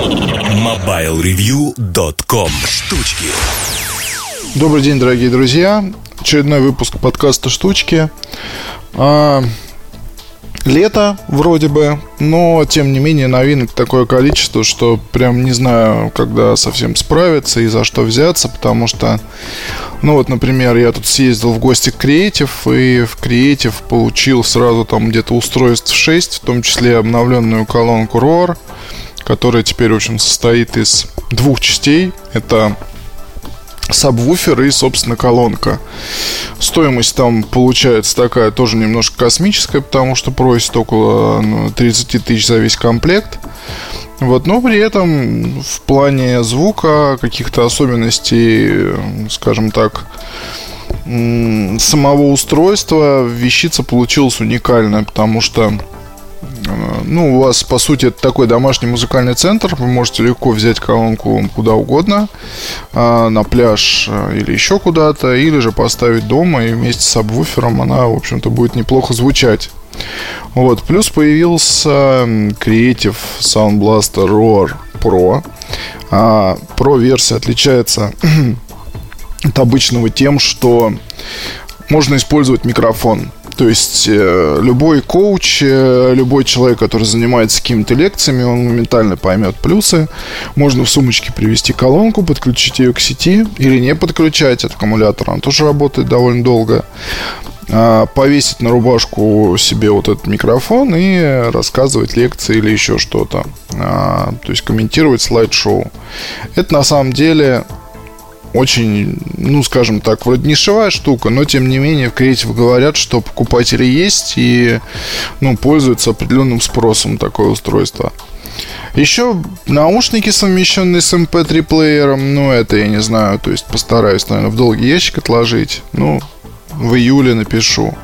MobileReview.com Штучки Добрый день, дорогие друзья. Очередной выпуск подкаста «Штучки». А, лето вроде бы, но тем не менее новинок такое количество, что прям не знаю, когда совсем справиться и за что взяться, потому что, ну вот, например, я тут съездил в гости к Creative, и в Creative получил сразу там где-то устройств 6, в том числе обновленную колонку Roar, которая теперь, в общем, состоит из двух частей. Это сабвуфер и, собственно, колонка. Стоимость там получается такая тоже немножко космическая, потому что просит около ну, 30 тысяч за весь комплект. Вот, но при этом в плане звука, каких-то особенностей, скажем так, самого устройства вещица получилась уникальная, потому что ну, у вас, по сути, это такой домашний музыкальный центр. Вы можете легко взять колонку куда угодно, а, на пляж а, или еще куда-то, или же поставить дома, и вместе с сабвуфером она, в общем-то, будет неплохо звучать. Вот. Плюс появился Creative Sound Blaster Roar Pro. А, Pro версия отличается от обычного тем, что можно использовать микрофон. То есть э, любой коуч, э, любой человек, который занимается какими-то лекциями, он моментально поймет плюсы. Можно в сумочке привести колонку, подключить ее к сети или не подключать от аккумулятора. Он тоже работает довольно долго а, повесить на рубашку себе вот этот микрофон и рассказывать лекции или еще что-то. А, то есть комментировать слайд-шоу. Это на самом деле очень, ну, скажем так, вроде нишевая штука, но тем не менее в Creative говорят, что покупатели есть и, ну, пользуются определенным спросом такое устройство. Еще наушники, совмещенные с MP3 плеером, ну, это я не знаю, то есть постараюсь, наверное, в долгий ящик отложить. Ну, в июле напишу.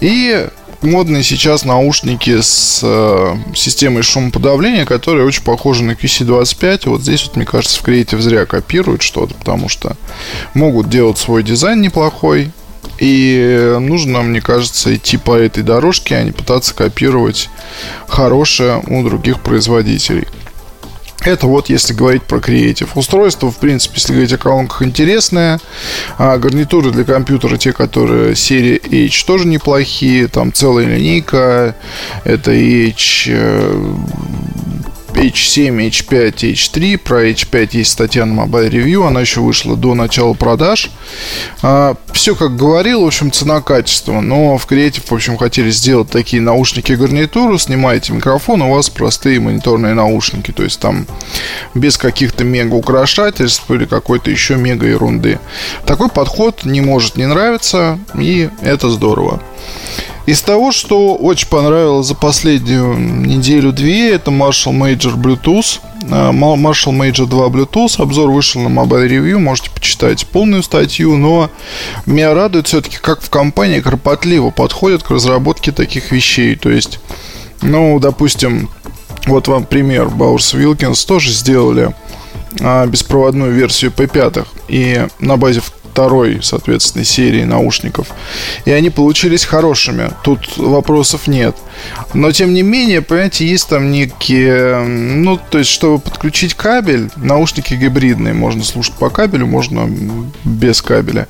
И модные сейчас наушники с э, системой шумоподавления, которые очень похожи на QC25. Вот здесь вот, мне кажется, в Creative зря копируют что-то, потому что могут делать свой дизайн неплохой. И нужно, мне кажется, идти по этой дорожке, а не пытаться копировать хорошее у других производителей. Это вот если говорить про креатив. Устройство, в принципе, если говорить о колонках, интересное. А гарнитуры для компьютера, те, которые серии H, тоже неплохие. Там целая линейка. Это H H7, H5, H3. Про H5 есть статья на Mobile Review. Она еще вышла до начала продаж. А, все, как говорил, в общем, цена-качество. Но в Creative, в общем, хотели сделать такие наушники-гарнитуру. Снимаете микрофон, у вас простые мониторные наушники. То есть там без каких-то мега-украшательств или какой-то еще мега-ерунды. Такой подход не может не нравиться, и это здорово. Из того, что очень понравилось за последнюю неделю-две, это Marshall Major Bluetooth. А, Marshall Major 2 Bluetooth. Обзор вышел на Mobile Review. Можете почитать полную статью. Но меня радует все-таки, как в компании кропотливо подходят к разработке таких вещей. То есть, ну, допустим, вот вам пример. Bowers Wilkins тоже сделали а, беспроводную версию P5. И на базе второй, соответственно, серии наушников. И они получились хорошими. Тут вопросов нет. Но, тем не менее, понимаете, есть там некие... Ну, то есть, чтобы подключить кабель, наушники гибридные. Можно слушать по кабелю, можно без кабеля.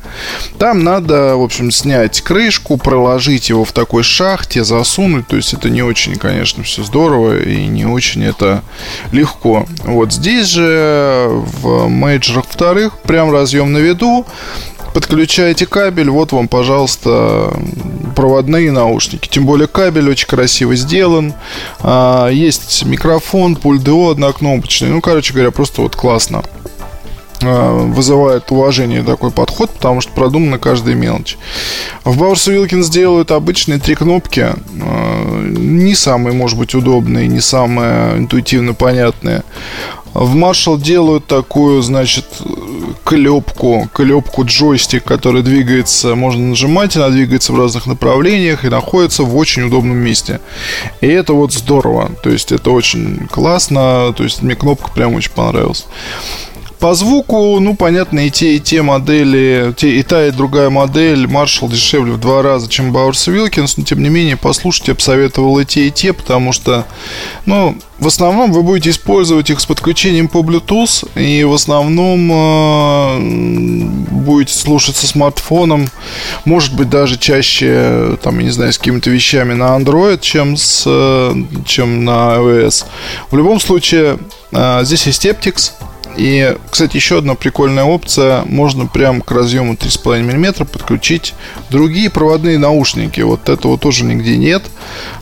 Там надо, в общем, снять крышку, проложить его в такой шахте, засунуть. То есть, это не очень, конечно, все здорово и не очень это легко. Вот здесь же в мейджорах вторых прям разъем на виду подключаете кабель, вот вам, пожалуйста, проводные наушники. Тем более кабель очень красиво сделан. А, есть микрофон, пульт ДО однокнопочный. Ну, короче говоря, просто вот классно а, вызывает уважение такой подход, потому что продумана каждая мелочь. В Bowers Wilkins делают обычные три кнопки, а, не самые, может быть, удобные, не самые интуитивно понятные. В Marshall делают такую, значит, клепку, клепку джойстик, который двигается, можно нажимать, она двигается в разных направлениях и находится в очень удобном месте. И это вот здорово, то есть это очень классно, то есть мне кнопка прям очень понравилась. По звуку, ну, понятно, и те, и те модели, те, и та, и другая модель Marshall дешевле в два раза, чем Bowers Wilkins, но, тем не менее, послушать я бы советовал и те, и те, потому что, ну, в основном вы будете использовать их с подключением по Bluetooth, и в основном э, будете слушать со смартфоном, может быть, даже чаще, там, я не знаю, с какими-то вещами на Android, чем, с, э, чем на iOS. В любом случае, э, здесь есть Aptix, и, кстати, еще одна прикольная опция. Можно прямо к разъему 3,5 мм подключить другие проводные наушники. Вот этого тоже нигде нет.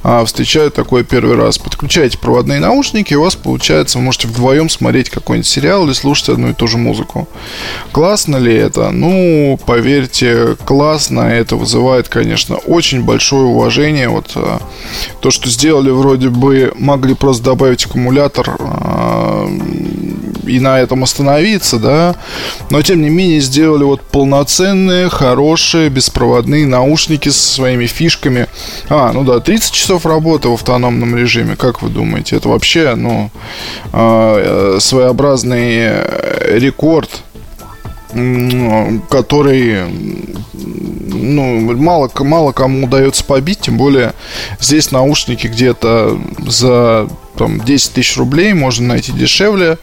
А, встречаю такое первый раз. Подключаете проводные наушники, и у вас получается, вы можете вдвоем смотреть какой-нибудь сериал или слушать одну и ту же музыку. Классно ли это? Ну, поверьте, классно. Это вызывает, конечно, очень большое уважение. Вот а, то, что сделали, вроде бы могли просто добавить аккумулятор а, и на этом остановиться, да, но тем не менее сделали вот полноценные, хорошие, беспроводные наушники со своими фишками. А, ну да, 30 часов работы в автономном режиме, как вы думаете? Это вообще, ну, а, э, своеобразный рекорд который ну, мало, мало кому удается побить, тем более здесь наушники где-то за там 10 тысяч рублей можно найти дешевле.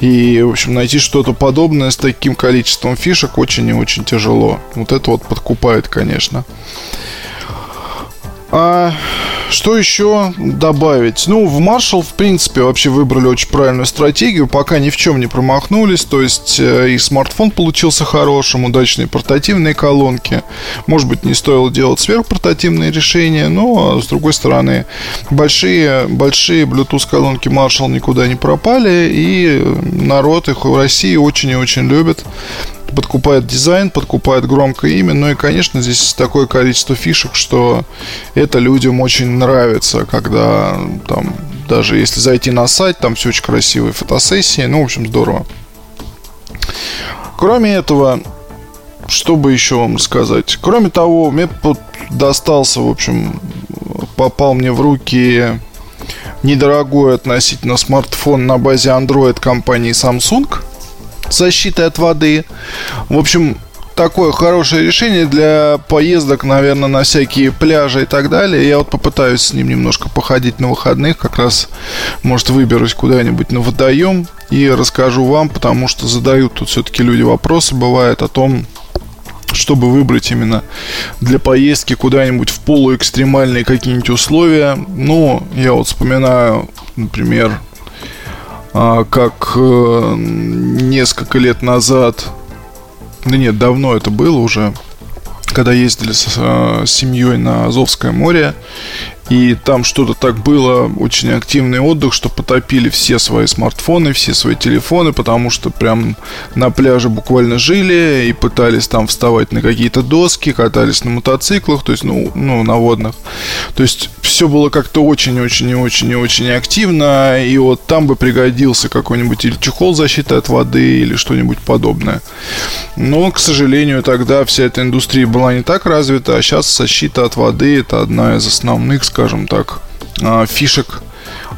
И, в общем, найти что-то подобное с таким количеством фишек очень и очень тяжело. Вот это вот подкупает, конечно. А что еще добавить? Ну, в Marshall, в принципе, вообще выбрали очень правильную стратегию, пока ни в чем не промахнулись, то есть э, и смартфон получился хорошим, удачные портативные колонки. Может быть, не стоило делать сверхпортативные решения, но, с другой стороны, большие, большие Bluetooth колонки Marshall никуда не пропали, и народ их в России очень и очень любит подкупает дизайн, подкупает громкое имя. Ну и, конечно, здесь такое количество фишек, что это людям очень нравится, когда там даже если зайти на сайт, там все очень красивые фотосессии. Ну, в общем, здорово. Кроме этого, что бы еще вам сказать? Кроме того, мне достался, в общем, попал мне в руки недорогой относительно смартфон на базе Android компании Samsung – защитой от воды. В общем, такое хорошее решение для поездок, наверное, на всякие пляжи и так далее. Я вот попытаюсь с ним немножко походить на выходных, как раз, может, выберусь куда-нибудь на водоем и расскажу вам, потому что задают тут все-таки люди вопросы, бывает о том, чтобы выбрать именно для поездки куда-нибудь в полуэкстремальные какие-нибудь условия. Ну, я вот вспоминаю, например, как э, несколько лет назад, да нет, давно это было уже, когда ездили с, с семьей на Азовское море, и там что-то так было, очень активный отдых, что потопили все свои смартфоны, все свои телефоны, потому что прям на пляже буквально жили и пытались там вставать на какие-то доски, катались на мотоциклах, то есть, ну, ну на водных. То есть все было как-то очень-очень и очень и очень активно, и вот там бы пригодился какой-нибудь или чехол защиты от воды, или что-нибудь подобное. Но, к сожалению, тогда вся эта индустрия была не так развита, а сейчас защита от воды это одна из основных, скажем, скажем так, а, фишек,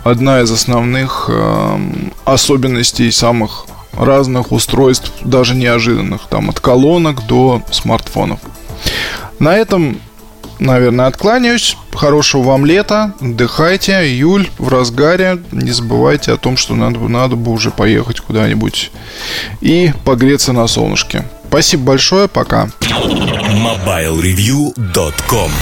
одна из основных а, особенностей самых разных устройств, даже неожиданных, там от колонок до смартфонов. На этом, наверное, откланяюсь. Хорошего вам лета, отдыхайте, июль в разгаре. Не забывайте о том, что надо, надо бы уже поехать куда-нибудь и погреться на солнышке. Спасибо большое, пока. MobileReview.com